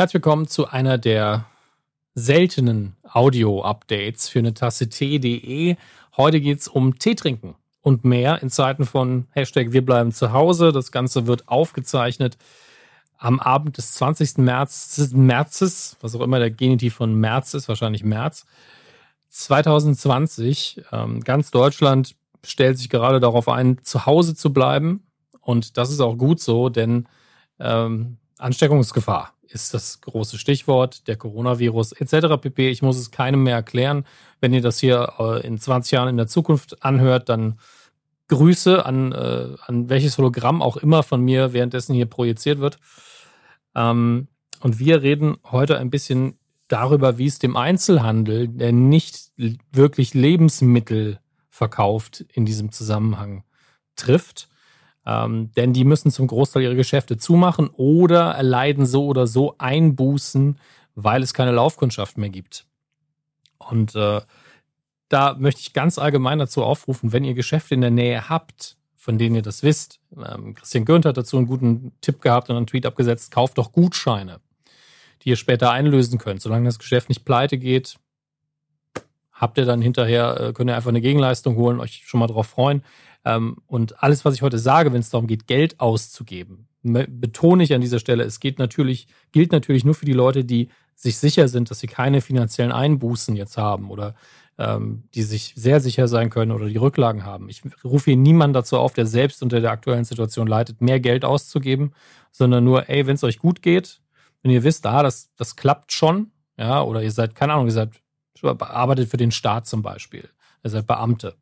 Herzlich willkommen zu einer der seltenen Audio-Updates für eine Tasse Tee.de. Heute geht es um Tee trinken und mehr in Zeiten von Hashtag Wir bleiben zu Hause. Das Ganze wird aufgezeichnet am Abend des 20. März, Märzes, was auch immer der Genitiv von März ist, wahrscheinlich März 2020. Ähm, ganz Deutschland stellt sich gerade darauf ein, zu Hause zu bleiben. Und das ist auch gut so, denn ähm, Ansteckungsgefahr ist das große Stichwort, der Coronavirus etc. pp. Ich muss es keinem mehr erklären. Wenn ihr das hier äh, in 20 Jahren in der Zukunft anhört, dann Grüße an, äh, an welches Hologramm auch immer von mir währenddessen hier projiziert wird. Ähm, und wir reden heute ein bisschen darüber, wie es dem Einzelhandel, der nicht wirklich Lebensmittel verkauft, in diesem Zusammenhang trifft. Ähm, denn die müssen zum Großteil ihre Geschäfte zumachen oder erleiden so oder so Einbußen, weil es keine Laufkundschaft mehr gibt. Und äh, da möchte ich ganz allgemein dazu aufrufen, wenn ihr Geschäfte in der Nähe habt, von denen ihr das wisst. Ähm, Christian Gürnt hat dazu einen guten Tipp gehabt und einen Tweet abgesetzt, kauft doch Gutscheine, die ihr später einlösen könnt. Solange das Geschäft nicht pleite geht, habt ihr dann hinterher, äh, könnt ihr einfach eine Gegenleistung holen, euch schon mal drauf freuen. Ähm, und alles, was ich heute sage, wenn es darum geht, Geld auszugeben, betone ich an dieser Stelle, es geht natürlich, gilt natürlich nur für die Leute, die sich sicher sind, dass sie keine finanziellen Einbußen jetzt haben oder ähm, die sich sehr sicher sein können oder die Rücklagen haben. Ich rufe hier niemanden dazu auf, der selbst unter der aktuellen Situation leidet, mehr Geld auszugeben, sondern nur, ey, wenn es euch gut geht, wenn ihr wisst, ah, das, das klappt schon, ja, oder ihr seid, keine Ahnung, ihr seid, arbeitet für den Staat zum Beispiel, ihr seid Beamte,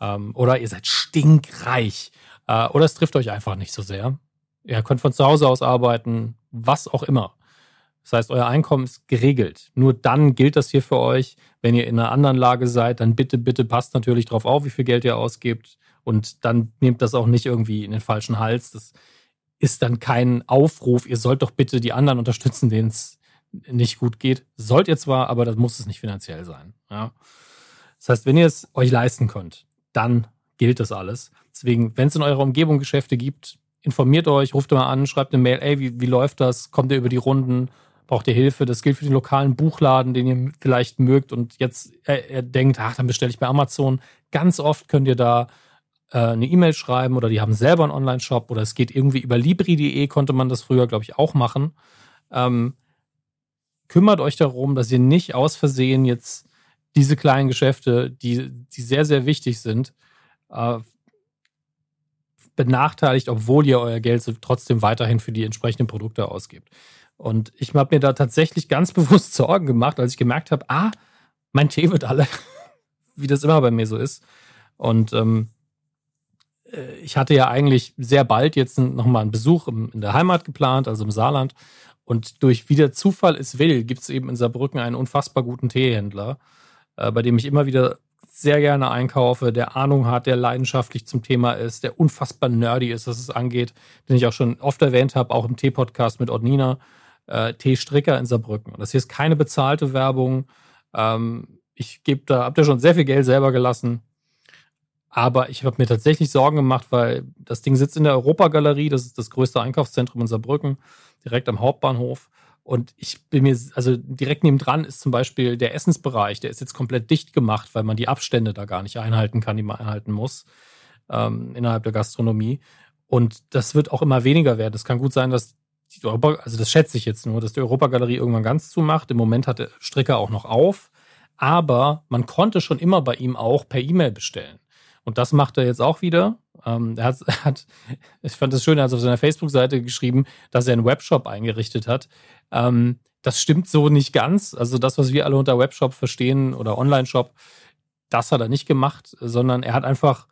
ähm, oder ihr seid stinkreich. Äh, oder es trifft euch einfach nicht so sehr. Ihr könnt von zu Hause aus arbeiten, was auch immer. Das heißt, euer Einkommen ist geregelt. Nur dann gilt das hier für euch. Wenn ihr in einer anderen Lage seid, dann bitte, bitte passt natürlich darauf auf, wie viel Geld ihr ausgebt. Und dann nehmt das auch nicht irgendwie in den falschen Hals. Das ist dann kein Aufruf. Ihr sollt doch bitte die anderen unterstützen, denen es nicht gut geht. Sollt ihr zwar, aber das muss es nicht finanziell sein. Ja? Das heißt, wenn ihr es euch leisten könnt, dann gilt das alles. Deswegen, wenn es in eurer Umgebung Geschäfte gibt, informiert euch, ruft mal an, schreibt eine Mail, ey, wie, wie läuft das? Kommt ihr über die Runden? Braucht ihr Hilfe? Das gilt für den lokalen Buchladen, den ihr vielleicht mögt und jetzt äh, denkt, ach, dann bestelle ich bei Amazon. Ganz oft könnt ihr da äh, eine E-Mail schreiben oder die haben selber einen Online-Shop oder es geht irgendwie über Libri.de, konnte man das früher, glaube ich, auch machen. Ähm, kümmert euch darum, dass ihr nicht aus Versehen jetzt diese kleinen Geschäfte, die, die sehr, sehr wichtig sind, äh, benachteiligt, obwohl ihr euer Geld trotzdem weiterhin für die entsprechenden Produkte ausgibt. Und ich habe mir da tatsächlich ganz bewusst Sorgen gemacht, als ich gemerkt habe, ah, mein Tee wird alle, wie das immer bei mir so ist. Und ähm, äh, ich hatte ja eigentlich sehr bald jetzt nochmal einen Besuch in der Heimat geplant, also im Saarland. Und durch wie der Zufall es will, gibt es eben in Saarbrücken einen unfassbar guten Teehändler äh, bei dem ich immer wieder sehr gerne einkaufe, der Ahnung hat, der leidenschaftlich zum Thema ist, der unfassbar nerdy ist, was es angeht, den ich auch schon oft erwähnt habe, auch im Tee-Podcast mit Ordnina, äh, Tee-Stricker in Saarbrücken. Und das hier ist keine bezahlte Werbung. Ähm, ich gebe da, hab da schon sehr viel Geld selber gelassen. Aber ich habe mir tatsächlich Sorgen gemacht, weil das Ding sitzt in der Europagalerie, das ist das größte Einkaufszentrum in Saarbrücken, direkt am Hauptbahnhof. Und ich bin mir, also direkt nebendran ist zum Beispiel der Essensbereich, der ist jetzt komplett dicht gemacht, weil man die Abstände da gar nicht einhalten kann, die man einhalten muss ähm, innerhalb der Gastronomie. Und das wird auch immer weniger werden. Es kann gut sein, dass die Europa, also das schätze ich jetzt nur, dass die Europagalerie irgendwann ganz zumacht. Im Moment hat der Stricker auch noch auf. Aber man konnte schon immer bei ihm auch per E-Mail bestellen. Und das macht er jetzt auch wieder. Ähm, er hat, hat, ich fand es schön, er hat auf seiner Facebook-Seite geschrieben, dass er einen Webshop eingerichtet hat. Ähm, das stimmt so nicht ganz. Also das, was wir alle unter Webshop verstehen oder Online-Shop, das hat er nicht gemacht, sondern er hat einfach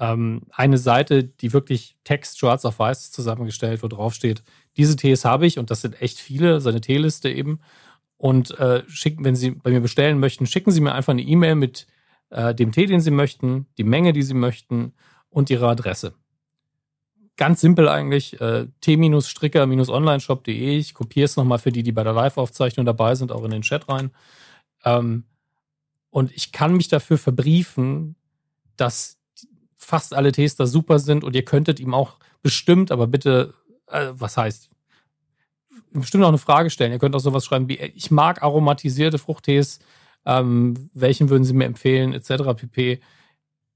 ähm, eine Seite, die wirklich Text schwarz auf weiß zusammengestellt, wo drauf steht, diese Tees habe ich und das sind echt viele, seine Teeliste eben. Und äh, schicken, wenn Sie bei mir bestellen möchten, schicken Sie mir einfach eine E-Mail mit äh, dem Tee, den Sie möchten, die Menge, die Sie möchten und Ihre Adresse. Ganz simpel eigentlich, äh, t-stricker-onlineshop.de. Ich kopiere es nochmal für die, die bei der Live-Aufzeichnung dabei sind, auch in den Chat rein. Ähm, und ich kann mich dafür verbriefen, dass fast alle Tees da super sind und ihr könntet ihm auch bestimmt, aber bitte, äh, was heißt, bestimmt auch eine Frage stellen. Ihr könnt auch sowas schreiben wie, ich mag aromatisierte Fruchttees, ähm, welchen würden Sie mir empfehlen, etc. pp.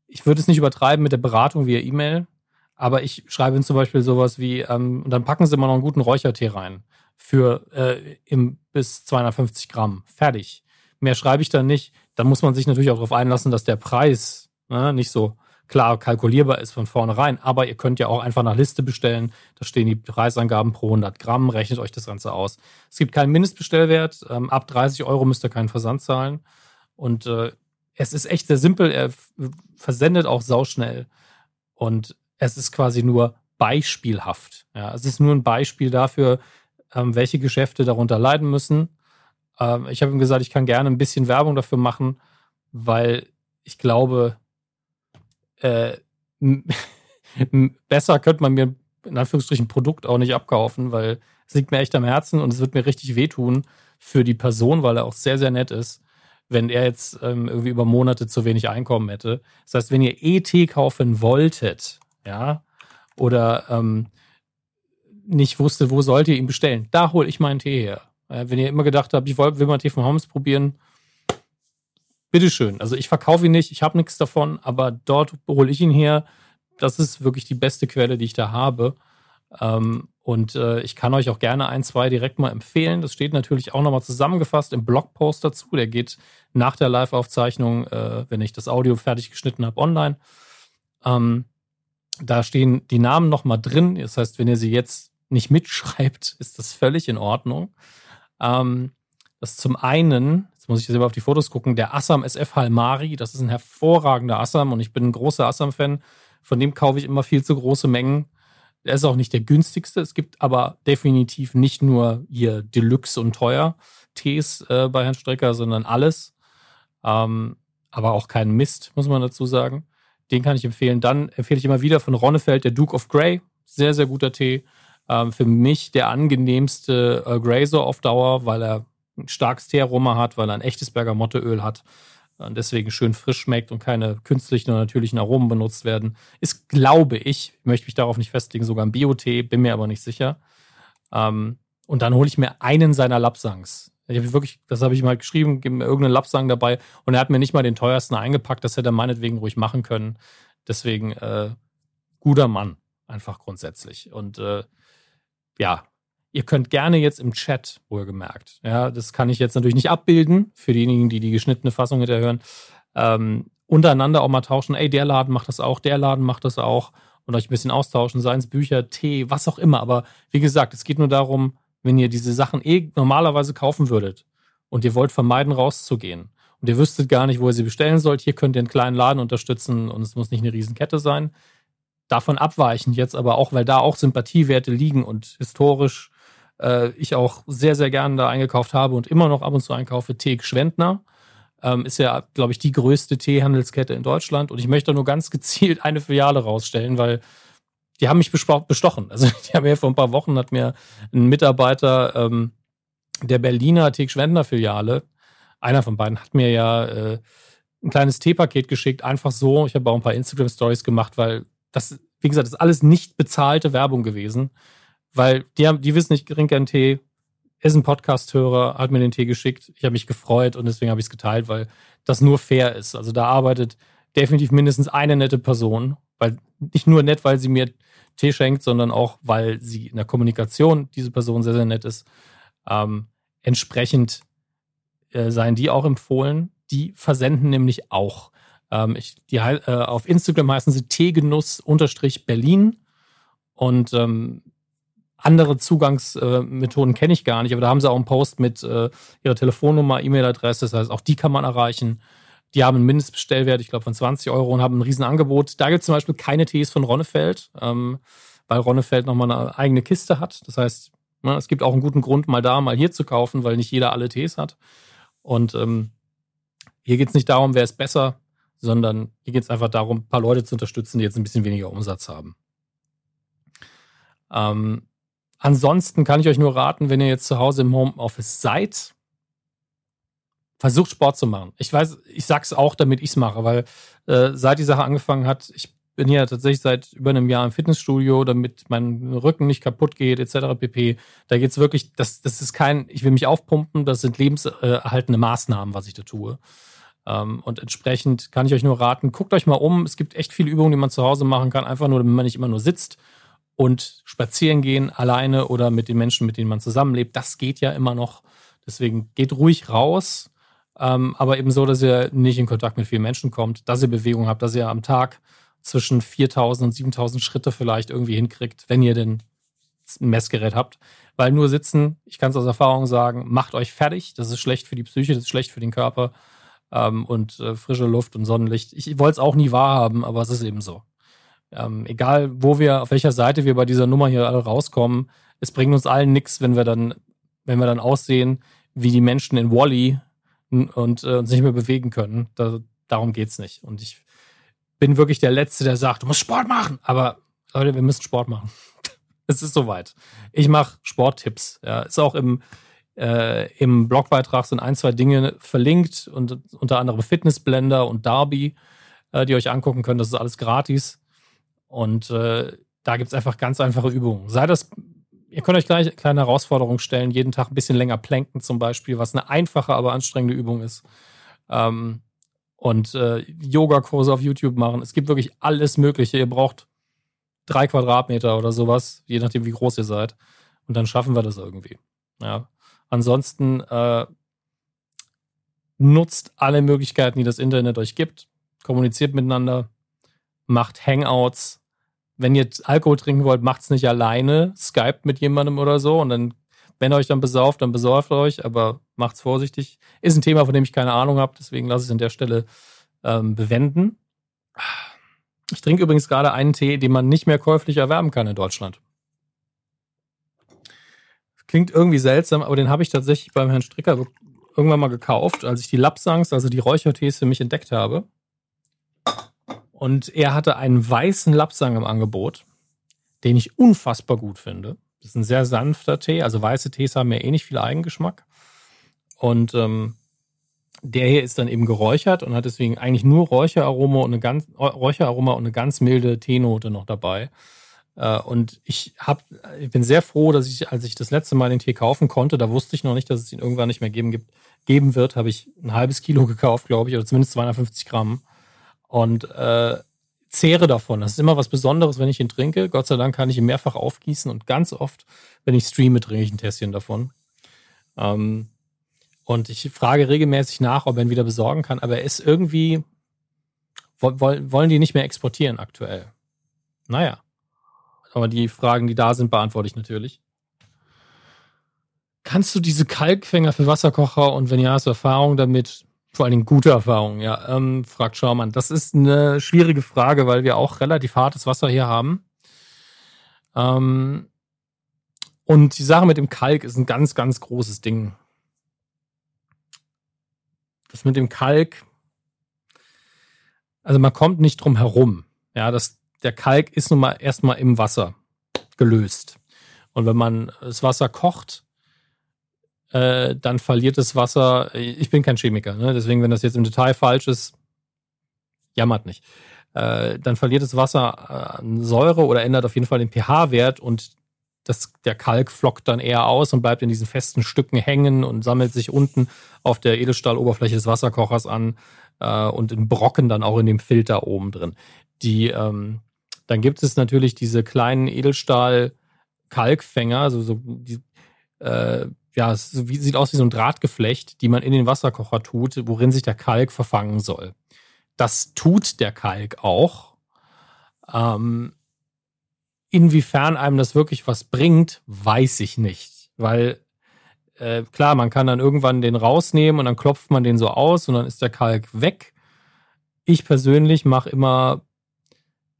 Ich würde es nicht übertreiben mit der Beratung via E-Mail, aber ich schreibe Ihnen zum Beispiel sowas wie, ähm, und dann packen Sie mal noch einen guten Räuchertee rein für äh, im, bis 250 Gramm. Fertig. Mehr schreibe ich dann nicht. Da muss man sich natürlich auch darauf einlassen, dass der Preis ne, nicht so klar kalkulierbar ist von vornherein. Aber ihr könnt ja auch einfach nach Liste bestellen. Da stehen die Preisangaben pro 100 Gramm. Rechnet euch das Ganze aus. Es gibt keinen Mindestbestellwert. Ähm, ab 30 Euro müsst ihr keinen Versand zahlen. Und äh, es ist echt sehr simpel. Er versendet auch sauschnell. Und es ist quasi nur beispielhaft. Ja, es ist nur ein Beispiel dafür, ähm, welche Geschäfte darunter leiden müssen. Ähm, ich habe ihm gesagt, ich kann gerne ein bisschen Werbung dafür machen, weil ich glaube, äh, besser könnte man mir in Anführungsstrichen Produkt auch nicht abkaufen, weil es liegt mir echt am Herzen und es wird mir richtig wehtun für die Person, weil er auch sehr, sehr nett ist, wenn er jetzt ähm, irgendwie über Monate zu wenig Einkommen hätte. Das heißt, wenn ihr ET kaufen wolltet, ja, oder ähm, nicht wusstet, wo sollt ihr ihn bestellen, da hole ich meinen Tee her. Äh, wenn ihr immer gedacht habt, ich will mal Tee von Holmes probieren, bitteschön. Also ich verkaufe ihn nicht, ich habe nichts davon, aber dort hole ich ihn her. Das ist wirklich die beste Quelle, die ich da habe. Ähm, und äh, ich kann euch auch gerne ein, zwei direkt mal empfehlen. Das steht natürlich auch nochmal zusammengefasst im Blogpost dazu. Der geht nach der Live-Aufzeichnung, äh, wenn ich das Audio fertig geschnitten habe, online. Ähm, da stehen die Namen nochmal drin. Das heißt, wenn ihr sie jetzt nicht mitschreibt, ist das völlig in Ordnung. Ähm, das zum einen, jetzt muss ich selber auf die Fotos gucken, der Assam SF Halmari, das ist ein hervorragender Assam und ich bin ein großer Assam-Fan. Von dem kaufe ich immer viel zu große Mengen. Der ist auch nicht der günstigste. Es gibt aber definitiv nicht nur hier Deluxe und teuer Tees äh, bei Herrn Strecker, sondern alles. Ähm, aber auch keinen Mist, muss man dazu sagen. Den kann ich empfehlen. Dann empfehle ich immer wieder von Ronnefeld der Duke of Grey. Sehr, sehr guter Tee. Ähm, für mich der angenehmste äh, so auf Dauer, weil er ein starkes Teeraroma hat, weil er ein echtes Bergamotteöl hat und deswegen schön frisch schmeckt und keine künstlichen oder natürlichen Aromen benutzt werden. Ist, glaube ich, möchte mich darauf nicht festlegen, sogar ein Biotee, bin mir aber nicht sicher. Ähm, und dann hole ich mir einen seiner Lapsangs. Ich habe wirklich, das habe ich mal geschrieben, gib mir irgendeinen Lapsang dabei und er hat mir nicht mal den teuersten eingepackt, das hätte er meinetwegen ruhig machen können. Deswegen äh, guter Mann, einfach grundsätzlich. Und äh, ja, Ihr könnt gerne jetzt im Chat, wohlgemerkt, ja, das kann ich jetzt natürlich nicht abbilden, für diejenigen, die die geschnittene Fassung hinterhören, ähm, untereinander auch mal tauschen, ey, der Laden macht das auch, der Laden macht das auch und euch ein bisschen austauschen, seien es Bücher, Tee, was auch immer. Aber wie gesagt, es geht nur darum, wenn ihr diese Sachen eh normalerweise kaufen würdet und ihr wollt vermeiden, rauszugehen und ihr wüsstet gar nicht, wo ihr sie bestellen sollt, hier könnt ihr einen kleinen Laden unterstützen und es muss nicht eine Riesenkette sein. Davon abweichend jetzt aber auch, weil da auch Sympathiewerte liegen und historisch äh, ich auch sehr, sehr gerne da eingekauft habe und immer noch ab und zu einkaufe, Teek Schwendner. Ähm, ist ja, glaube ich, die größte Teehandelskette in Deutschland. Und ich möchte nur ganz gezielt eine Filiale rausstellen, weil die haben mich bestochen. Also die haben mir vor ein paar Wochen hat mir ein Mitarbeiter ähm, der Berliner Teek Schwendner Filiale, einer von beiden, hat mir ja äh, ein kleines Teepaket geschickt, einfach so. Ich habe auch ein paar Instagram Stories gemacht, weil das, wie gesagt, ist alles nicht bezahlte Werbung gewesen. Weil die, haben, die wissen, ich trinke gern Tee. Ist ein Podcast-Hörer, hat mir den Tee geschickt. Ich habe mich gefreut und deswegen habe ich es geteilt, weil das nur fair ist. Also da arbeitet definitiv mindestens eine nette Person. Weil nicht nur nett, weil sie mir Tee schenkt, sondern auch, weil sie in der Kommunikation diese Person sehr, sehr nett ist. Ähm, entsprechend äh, seien die auch empfohlen. Die versenden nämlich auch. Ähm, ich, die, äh, auf Instagram heißen sie Teegenuss-Berlin. Und ähm, andere Zugangsmethoden kenne ich gar nicht, aber da haben sie auch einen Post mit äh, ihrer Telefonnummer, E-Mail-Adresse, das heißt, auch die kann man erreichen. Die haben einen Mindestbestellwert, ich glaube, von 20 Euro und haben ein Riesenangebot. Da gibt es zum Beispiel keine Tees von Ronnefeld, ähm, weil Ronnefeld nochmal eine eigene Kiste hat. Das heißt, ne, es gibt auch einen guten Grund, mal da, mal hier zu kaufen, weil nicht jeder alle Tees hat. Und ähm, hier geht es nicht darum, wer ist besser, sondern hier geht es einfach darum, ein paar Leute zu unterstützen, die jetzt ein bisschen weniger Umsatz haben. Ähm, Ansonsten kann ich euch nur raten, wenn ihr jetzt zu Hause im Homeoffice seid, versucht Sport zu machen. Ich weiß, ich sag's auch, damit ich's mache, weil äh, seit die Sache angefangen hat, ich bin ja tatsächlich seit über einem Jahr im Fitnessstudio, damit mein Rücken nicht kaputt geht, etc. pp. Da geht es wirklich, das, das ist kein, ich will mich aufpumpen, das sind lebenserhaltende Maßnahmen, was ich da tue. Ähm, und entsprechend kann ich euch nur raten, guckt euch mal um. Es gibt echt viele Übungen, die man zu Hause machen kann, einfach nur, damit man nicht immer nur sitzt und spazieren gehen, alleine oder mit den Menschen, mit denen man zusammenlebt. Das geht ja immer noch. Deswegen geht ruhig raus, ähm, aber eben so, dass ihr nicht in Kontakt mit vielen Menschen kommt, dass ihr Bewegung habt, dass ihr am Tag zwischen 4000 und 7000 Schritte vielleicht irgendwie hinkriegt, wenn ihr denn ein Messgerät habt. Weil nur sitzen, ich kann es aus Erfahrung sagen, macht euch fertig. Das ist schlecht für die Psyche, das ist schlecht für den Körper. Ähm, und äh, frische Luft und Sonnenlicht. Ich wollte es auch nie wahrhaben, aber es ist eben so. Ähm, egal, wo wir, auf welcher Seite wir bei dieser Nummer hier alle rauskommen, es bringt uns allen nichts, wenn wir dann, wenn wir dann aussehen wie die Menschen in Wally und äh, uns nicht mehr bewegen können. Da, darum geht's nicht. Und ich bin wirklich der Letzte, der sagt, du musst Sport machen. Aber Leute, wir müssen Sport machen. es ist soweit. Ich mache Sporttipps. Ja, ist auch im, äh, im Blogbeitrag sind ein, zwei Dinge verlinkt und unter anderem Fitnessblender und Darby, äh, die ihr euch angucken könnt. Das ist alles gratis. Und äh, da gibt es einfach ganz einfache Übungen. Sei das, ihr könnt euch gleich eine kleine Herausforderung stellen, jeden Tag ein bisschen länger planken zum Beispiel, was eine einfache, aber anstrengende Übung ist. Ähm, und äh, Yogakurse auf YouTube machen. Es gibt wirklich alles Mögliche. Ihr braucht drei Quadratmeter oder sowas, je nachdem, wie groß ihr seid. Und dann schaffen wir das irgendwie. Ja. Ansonsten äh, nutzt alle Möglichkeiten, die das Internet euch gibt. Kommuniziert miteinander, macht Hangouts, wenn ihr Alkohol trinken wollt, macht es nicht alleine, Skype mit jemandem oder so und dann, wenn ihr euch dann besauft, dann besäuft euch, aber macht's vorsichtig. Ist ein Thema, von dem ich keine Ahnung habe, deswegen lasse ich es an der Stelle ähm, bewenden. Ich trinke übrigens gerade einen Tee, den man nicht mehr käuflich erwerben kann in Deutschland. Klingt irgendwie seltsam, aber den habe ich tatsächlich beim Herrn Stricker irgendwann mal gekauft, als ich die Lapsangs, also die Räuchertees für mich entdeckt habe. Und er hatte einen weißen Lapsang im Angebot, den ich unfassbar gut finde. Das ist ein sehr sanfter Tee. Also weiße Tees haben ja eh nicht viel Eigengeschmack. Und ähm, der hier ist dann eben geräuchert und hat deswegen eigentlich nur Räucheraroma und eine ganz Räucheraroma und eine ganz milde Teenote noch dabei. Äh, und ich hab, ich bin sehr froh, dass ich, als ich das letzte Mal den Tee kaufen konnte, da wusste ich noch nicht, dass es ihn irgendwann nicht mehr geben gibt, geben wird, habe ich ein halbes Kilo gekauft, glaube ich, oder zumindest 250 Gramm und äh, zehre davon. Das ist immer was Besonderes, wenn ich ihn trinke. Gott sei Dank kann ich ihn mehrfach aufgießen und ganz oft, wenn ich streame, trinke ich ein Tässchen davon. Ähm, und ich frage regelmäßig nach, ob er ihn wieder besorgen kann, aber er ist irgendwie, wollen die nicht mehr exportieren aktuell. Naja. Aber die Fragen, die da sind, beantworte ich natürlich. Kannst du diese Kalkfänger für Wasserkocher und wenn ja, hast du Erfahrung damit? Vor allen Dingen gute Erfahrungen, ja. Ähm, fragt Schaumann. Das ist eine schwierige Frage, weil wir auch relativ hartes Wasser hier haben. Ähm, und die Sache mit dem Kalk ist ein ganz, ganz großes Ding. Das mit dem Kalk, also man kommt nicht drum herum. Ja, das, der Kalk ist nun mal erstmal im Wasser gelöst. Und wenn man das Wasser kocht, äh, dann verliert das Wasser. Ich bin kein Chemiker, ne? deswegen, wenn das jetzt im Detail falsch ist, jammert nicht. Äh, dann verliert das Wasser an Säure oder ändert auf jeden Fall den pH-Wert und das, der Kalk flockt dann eher aus und bleibt in diesen festen Stücken hängen und sammelt sich unten auf der Edelstahloberfläche des Wasserkochers an äh, und in Brocken dann auch in dem Filter oben drin. Die, ähm, dann gibt es natürlich diese kleinen Edelstahl-Kalkfänger, also so die, äh, ja, es sieht aus wie so ein Drahtgeflecht, die man in den Wasserkocher tut, worin sich der Kalk verfangen soll. Das tut der Kalk auch. Ähm, inwiefern einem das wirklich was bringt, weiß ich nicht. Weil äh, klar, man kann dann irgendwann den rausnehmen und dann klopft man den so aus und dann ist der Kalk weg. Ich persönlich mache immer,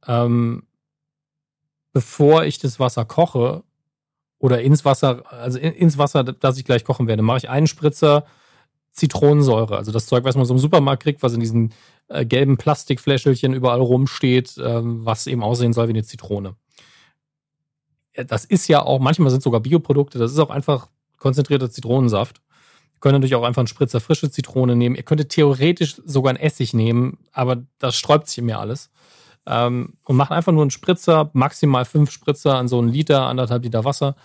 ähm, bevor ich das Wasser koche, oder ins Wasser, also ins Wasser, das ich gleich kochen werde, mache ich einen Spritzer Zitronensäure. Also das Zeug, was man so im Supermarkt kriegt, was in diesen äh, gelben Plastikfläschelchen überall rumsteht, äh, was eben aussehen soll wie eine Zitrone. Das ist ja auch, manchmal sind sogar Bioprodukte, das ist auch einfach konzentrierter Zitronensaft. Ihr könnt natürlich auch einfach einen Spritzer frische Zitrone nehmen. Ihr könntet theoretisch sogar einen Essig nehmen, aber das sträubt sich mir alles. Ähm, und mache einfach nur einen Spritzer, maximal fünf Spritzer an so einen Liter, anderthalb Liter Wasser.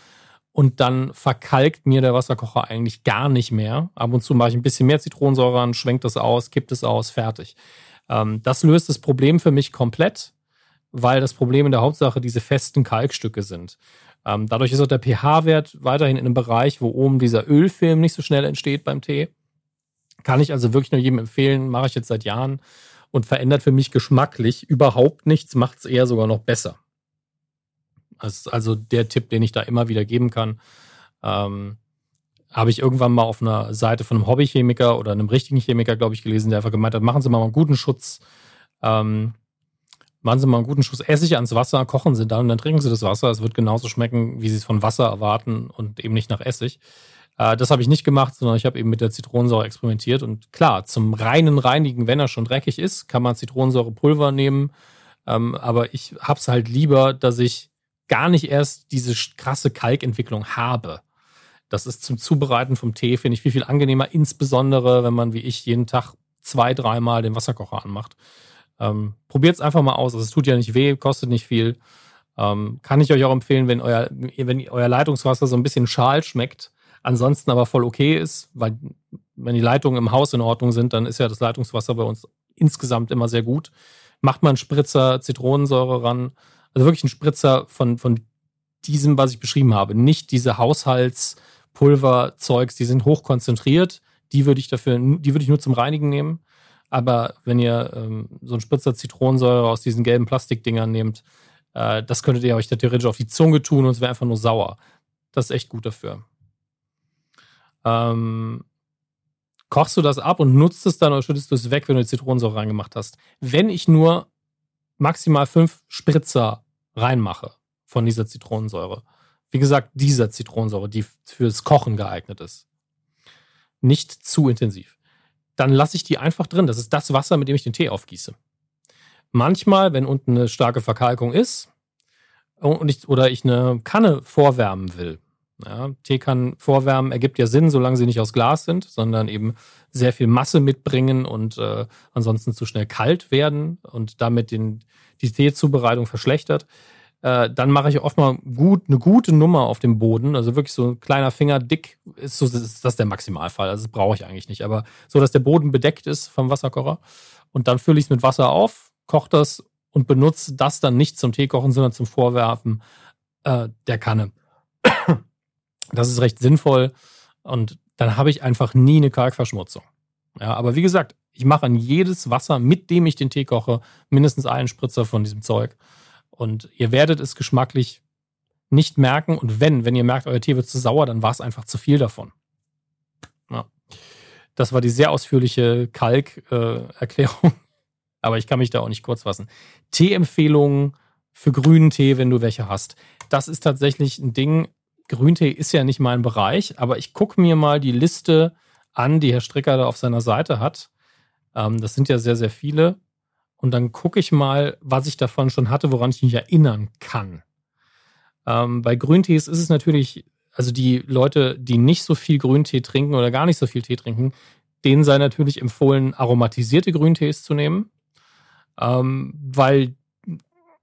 Und dann verkalkt mir der Wasserkocher eigentlich gar nicht mehr. Ab und zu mache ich ein bisschen mehr Zitronensäure an, schwenkt das aus, kippt es aus, fertig. Ähm, das löst das Problem für mich komplett, weil das Problem in der Hauptsache diese festen Kalkstücke sind. Ähm, dadurch ist auch der pH-Wert weiterhin in einem Bereich, wo oben dieser Ölfilm nicht so schnell entsteht beim Tee. Kann ich also wirklich nur jedem empfehlen, mache ich jetzt seit Jahren und verändert für mich geschmacklich überhaupt nichts, macht es eher sogar noch besser. Das ist also der Tipp, den ich da immer wieder geben kann. Ähm, habe ich irgendwann mal auf einer Seite von einem Hobbychemiker oder einem richtigen Chemiker, glaube ich, gelesen, der einfach gemeint hat, machen Sie mal einen guten Schutz, ähm, machen Sie mal einen guten Schuss Essig ans Wasser, kochen Sie dann und dann trinken Sie das Wasser. Es wird genauso schmecken, wie Sie es von Wasser erwarten und eben nicht nach Essig. Äh, das habe ich nicht gemacht, sondern ich habe eben mit der Zitronensäure experimentiert. Und klar, zum reinen Reinigen, wenn er schon dreckig ist, kann man Zitronensäurepulver nehmen. Ähm, aber ich habe es halt lieber, dass ich gar nicht erst diese krasse Kalkentwicklung habe. Das ist zum Zubereiten vom Tee, finde ich, viel, viel angenehmer, insbesondere wenn man wie ich jeden Tag zwei, dreimal den Wasserkocher anmacht. Ähm, Probiert es einfach mal aus. Also, es tut ja nicht weh, kostet nicht viel. Ähm, kann ich euch auch empfehlen, wenn euer, wenn euer Leitungswasser so ein bisschen schal schmeckt, ansonsten aber voll okay ist, weil wenn die Leitungen im Haus in Ordnung sind, dann ist ja das Leitungswasser bei uns insgesamt immer sehr gut. Macht man einen Spritzer Zitronensäure ran, also wirklich ein Spritzer von, von diesem, was ich beschrieben habe. Nicht diese Haushaltspulverzeugs, die sind hochkonzentriert. Die würde ich dafür, die würde ich nur zum Reinigen nehmen. Aber wenn ihr ähm, so einen Spritzer Zitronensäure aus diesen gelben Plastikdingern nehmt, äh, das könntet ihr euch da theoretisch auf die Zunge tun und es wäre einfach nur sauer. Das ist echt gut dafür. Ähm, kochst du das ab und nutzt es dann oder schüttest du es weg, wenn du Zitronensäure reingemacht hast? Wenn ich nur maximal fünf Spritzer reinmache von dieser Zitronensäure, wie gesagt, dieser Zitronensäure, die fürs Kochen geeignet ist, nicht zu intensiv dann lasse ich die einfach drin. Das ist das Wasser, mit dem ich den Tee aufgieße. Manchmal, wenn unten eine starke Verkalkung ist und ich, oder ich eine Kanne vorwärmen will, ja, Teekannen vorwärmen ergibt ja Sinn, solange sie nicht aus Glas sind, sondern eben sehr viel Masse mitbringen und äh, ansonsten zu schnell kalt werden und damit den, die Teezubereitung verschlechtert. Äh, dann mache ich oft mal gut, eine gute Nummer auf dem Boden. Also wirklich so ein kleiner Finger dick ist, so, ist das der Maximalfall. Also das brauche ich eigentlich nicht. Aber so, dass der Boden bedeckt ist vom Wasserkocher. Und dann fülle ich es mit Wasser auf, koche das und benutze das dann nicht zum Teekochen, sondern zum Vorwerfen äh, der Kanne. Das ist recht sinnvoll. Und dann habe ich einfach nie eine Kalkverschmutzung. Ja, aber wie gesagt, ich mache an jedes Wasser, mit dem ich den Tee koche, mindestens einen Spritzer von diesem Zeug. Und ihr werdet es geschmacklich nicht merken. Und wenn, wenn ihr merkt, euer Tee wird zu sauer, dann war es einfach zu viel davon. Ja. Das war die sehr ausführliche Kalk-Erklärung. Aber ich kann mich da auch nicht kurz fassen. Tee-Empfehlungen für grünen Tee, wenn du welche hast. Das ist tatsächlich ein Ding. Grüntee ist ja nicht mein Bereich, aber ich gucke mir mal die Liste an, die Herr Stricker da auf seiner Seite hat. Ähm, das sind ja sehr, sehr viele und dann gucke ich mal, was ich davon schon hatte, woran ich mich erinnern kann. Ähm, bei Grüntees ist es natürlich, also die Leute, die nicht so viel Grüntee trinken oder gar nicht so viel Tee trinken, denen sei natürlich empfohlen, aromatisierte Grüntees zu nehmen, ähm, weil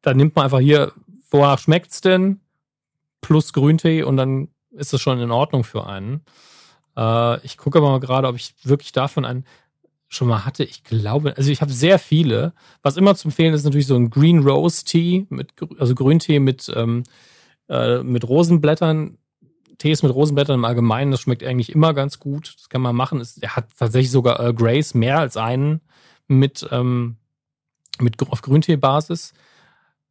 da nimmt man einfach hier, wonach schmeckt's denn? Plus Grüntee und dann ist das schon in Ordnung für einen. Äh, ich gucke aber mal gerade, ob ich wirklich davon einen schon mal hatte. Ich glaube, also ich habe sehr viele. Was immer zu empfehlen ist natürlich so ein Green Rose Tea, mit, also Grüntee mit, ähm, äh, mit Rosenblättern. Tees mit Rosenblättern im Allgemeinen, das schmeckt eigentlich immer ganz gut. Das kann man machen. Er hat tatsächlich sogar Earl Grace mehr als einen mit, ähm, mit auf Grünteebasis.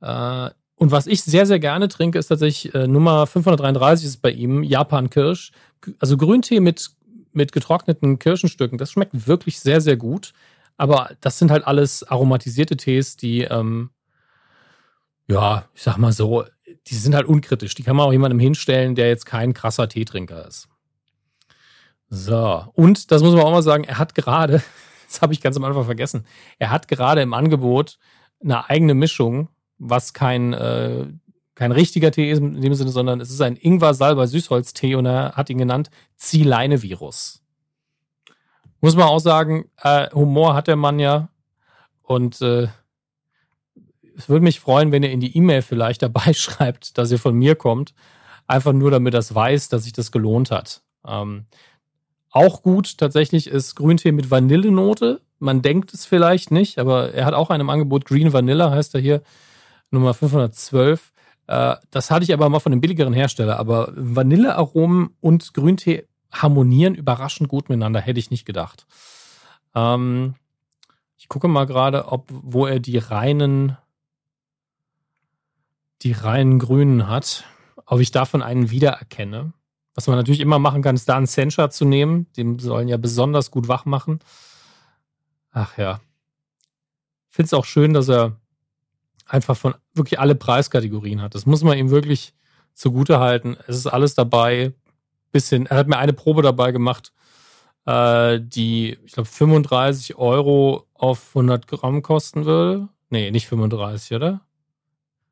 Äh, und was ich sehr, sehr gerne trinke, ist tatsächlich äh, Nummer 533 ist bei ihm Japan Kirsch. Also Grüntee mit mit getrockneten Kirschenstücken. Das schmeckt wirklich sehr, sehr gut. Aber das sind halt alles aromatisierte Tees, die, ähm, ja, ich sag mal so, die sind halt unkritisch. Die kann man auch jemandem hinstellen, der jetzt kein krasser Teetrinker ist. So, und das muss man auch mal sagen, er hat gerade, das habe ich ganz am Anfang vergessen, er hat gerade im Angebot eine eigene Mischung, was kein äh, kein richtiger Tee ist in dem Sinne, sondern es ist ein Ingwer-Salbei-Süßholz-Tee und er hat ihn genannt Zieleine-Virus. Muss man auch sagen, äh, Humor hat der Mann ja und äh, es würde mich freuen, wenn ihr in die E-Mail vielleicht dabei schreibt, dass ihr von mir kommt. Einfach nur, damit das weiß, dass sich das gelohnt hat. Ähm, auch gut tatsächlich ist Grüntee mit Vanillenote. Man denkt es vielleicht nicht, aber er hat auch einem Angebot Green Vanilla, heißt er hier, Nummer 512. Äh, das hatte ich aber mal von einem billigeren Hersteller. Aber Vanillearomen und Grüntee harmonieren überraschend gut miteinander, hätte ich nicht gedacht. Ähm, ich gucke mal gerade, ob wo er die reinen die reinen Grünen hat, ob ich davon einen wiedererkenne. Was man natürlich immer machen kann, ist da einen Sencha zu nehmen. Den sollen ja besonders gut wach machen. Ach ja. Finde es auch schön, dass er einfach von wirklich alle Preiskategorien hat. Das muss man ihm wirklich zugute halten. Es ist alles dabei. Bisschen, er hat mir eine Probe dabei gemacht, äh, die, ich glaube, 35 Euro auf 100 Gramm kosten würde. Nee, nicht 35, oder?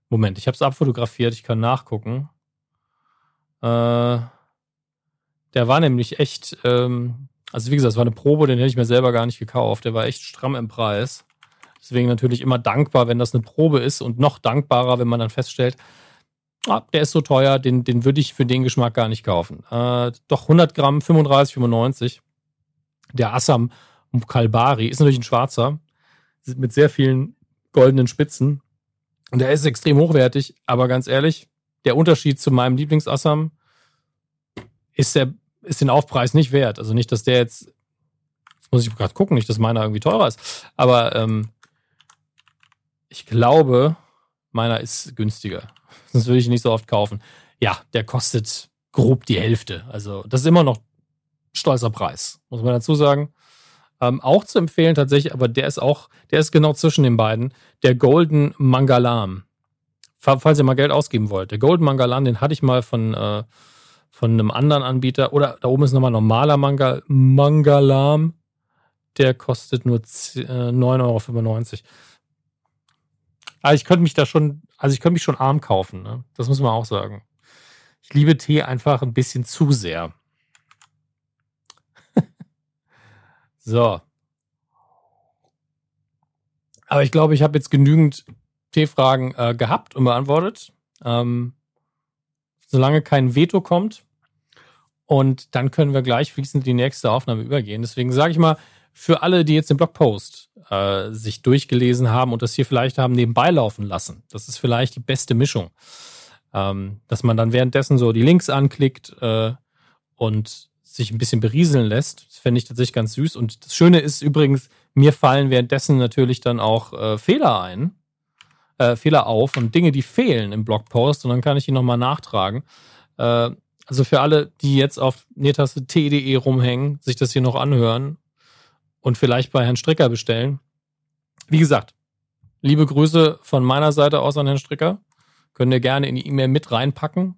Moment, ich habe es abfotografiert, ich kann nachgucken. Äh, der war nämlich echt, ähm, also wie gesagt, es war eine Probe, den hätte ich mir selber gar nicht gekauft. Der war echt stramm im Preis. Deswegen natürlich immer dankbar, wenn das eine Probe ist und noch dankbarer, wenn man dann feststellt, ah, der ist so teuer, den, den würde ich für den Geschmack gar nicht kaufen. Äh, doch 100 Gramm, 35,95. Der Assam Kalbari ist natürlich ein schwarzer, mit sehr vielen goldenen Spitzen. Und der ist extrem hochwertig, aber ganz ehrlich, der Unterschied zu meinem Lieblingsassam ist ist den Aufpreis nicht wert. Also nicht, dass der jetzt, jetzt muss ich gerade gucken, nicht, dass meiner irgendwie teurer ist. Aber ähm, ich glaube, meiner ist günstiger. Sonst würde ich nicht so oft kaufen. Ja, der kostet grob die Hälfte. Also das ist immer noch stolzer Preis, muss man dazu sagen. Ähm, auch zu empfehlen tatsächlich, aber der ist auch, der ist genau zwischen den beiden, der Golden Mangalam. Falls ihr mal Geld ausgeben wollt. Der Golden Mangalam, den hatte ich mal von, äh, von einem anderen Anbieter. Oder da oben ist nochmal normaler Manga, Mangalam. Der kostet nur 9,95 Euro. Also ich könnte mich da schon, also ich könnte mich schon arm kaufen. Ne? Das muss man auch sagen. Ich liebe Tee einfach ein bisschen zu sehr. so. Aber ich glaube, ich habe jetzt genügend Teefragen äh, gehabt und beantwortet. Ähm, solange kein Veto kommt, und dann können wir gleich fließend die nächste Aufnahme übergehen. Deswegen sage ich mal, für alle, die jetzt den Blogpost äh, sich durchgelesen haben und das hier vielleicht haben nebenbei laufen lassen, das ist vielleicht die beste Mischung. Ähm, dass man dann währenddessen so die Links anklickt äh, und sich ein bisschen berieseln lässt. Das fände ich tatsächlich ganz süß. Und das Schöne ist übrigens, mir fallen währenddessen natürlich dann auch äh, Fehler ein, äh, Fehler auf und Dinge, die fehlen im Blogpost und dann kann ich die nochmal nachtragen. Äh, also für alle, die jetzt auf netaste.de rumhängen, sich das hier noch anhören und vielleicht bei Herrn Stricker bestellen. Wie gesagt, liebe Grüße von meiner Seite aus an Herrn Stricker. Könnt ihr gerne in die E-Mail mit reinpacken.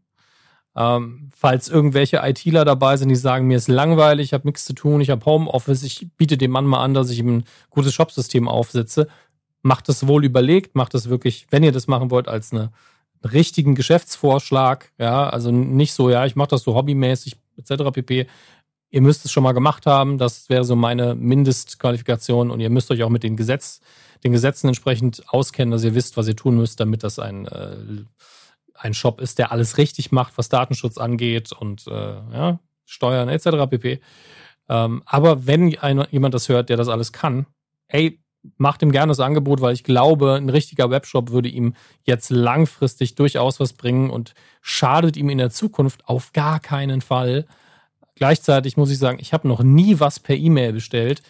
Ähm, falls irgendwelche ITler dabei sind, die sagen, mir ist langweilig, ich habe nichts zu tun, ich habe Homeoffice, ich biete dem Mann mal an, dass ich ihm ein gutes Shopsystem aufsetze. Macht das wohl überlegt, macht das wirklich, wenn ihr das machen wollt, als eine richtigen Geschäftsvorschlag, ja, also nicht so, ja, ich mache das so hobbymäßig etc. pp. Ihr müsst es schon mal gemacht haben, das wäre so meine Mindestqualifikation und ihr müsst euch auch mit den Gesetz, den Gesetzen entsprechend auskennen, dass ihr wisst, was ihr tun müsst, damit das ein äh, ein Shop ist, der alles richtig macht, was Datenschutz angeht und äh, ja, Steuern etc. pp. Ähm, aber wenn ein, jemand das hört, der das alles kann, ey, macht ihm gerne das Angebot, weil ich glaube, ein richtiger Webshop würde ihm jetzt langfristig durchaus was bringen und schadet ihm in der Zukunft auf gar keinen Fall. Gleichzeitig muss ich sagen, ich habe noch nie was per E-Mail bestellt,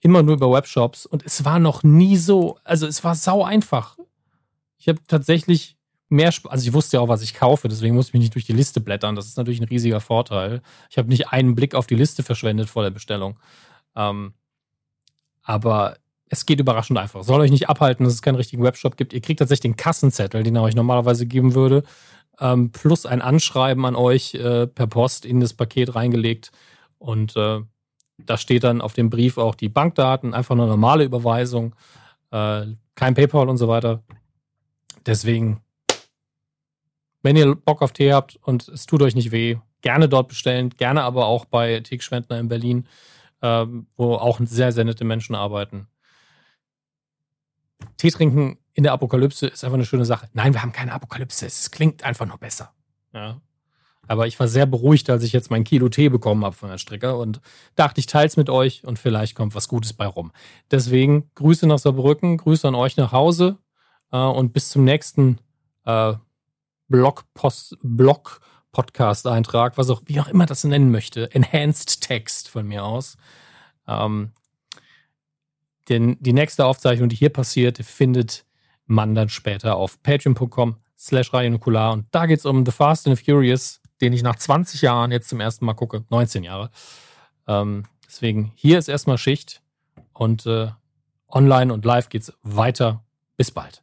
immer nur über Webshops und es war noch nie so, also es war sau einfach. Ich habe tatsächlich mehr, also ich wusste ja auch, was ich kaufe, deswegen musste ich mich nicht durch die Liste blättern. Das ist natürlich ein riesiger Vorteil. Ich habe nicht einen Blick auf die Liste verschwendet vor der Bestellung. Ähm, aber es geht überraschend einfach. Soll euch nicht abhalten, dass es keinen richtigen Webshop gibt. Ihr kriegt tatsächlich den Kassenzettel, den er euch normalerweise geben würde, ähm, plus ein Anschreiben an euch äh, per Post in das Paket reingelegt. Und äh, da steht dann auf dem Brief auch die Bankdaten, einfach eine normale Überweisung, äh, kein PayPal und so weiter. Deswegen, wenn ihr Bock auf Tee habt und es tut euch nicht weh, gerne dort bestellen, gerne aber auch bei Teek Schwendner in Berlin, ähm, wo auch sehr, sehr nette Menschen arbeiten. Tee trinken in der Apokalypse ist einfach eine schöne Sache. Nein, wir haben keine Apokalypse. Es klingt einfach nur besser. Ja. Aber ich war sehr beruhigt, als ich jetzt mein Kilo Tee bekommen habe von der Strecke und dachte, ich teile es mit euch und vielleicht kommt was Gutes bei rum. Deswegen Grüße nach Saarbrücken, Grüße an euch nach Hause äh, und bis zum nächsten äh, Blogpost, Blog Podcast-Eintrag, was auch, wie auch immer das nennen möchte. Enhanced Text von mir aus. Ähm, denn die nächste Aufzeichnung, die hier passiert, findet man dann später auf patreon.com slash radionukular und da geht es um The Fast and the Furious den ich nach 20 Jahren jetzt zum ersten Mal gucke, 19 Jahre. Ähm, deswegen, hier ist erstmal Schicht und äh, online und live geht's weiter. Bis bald.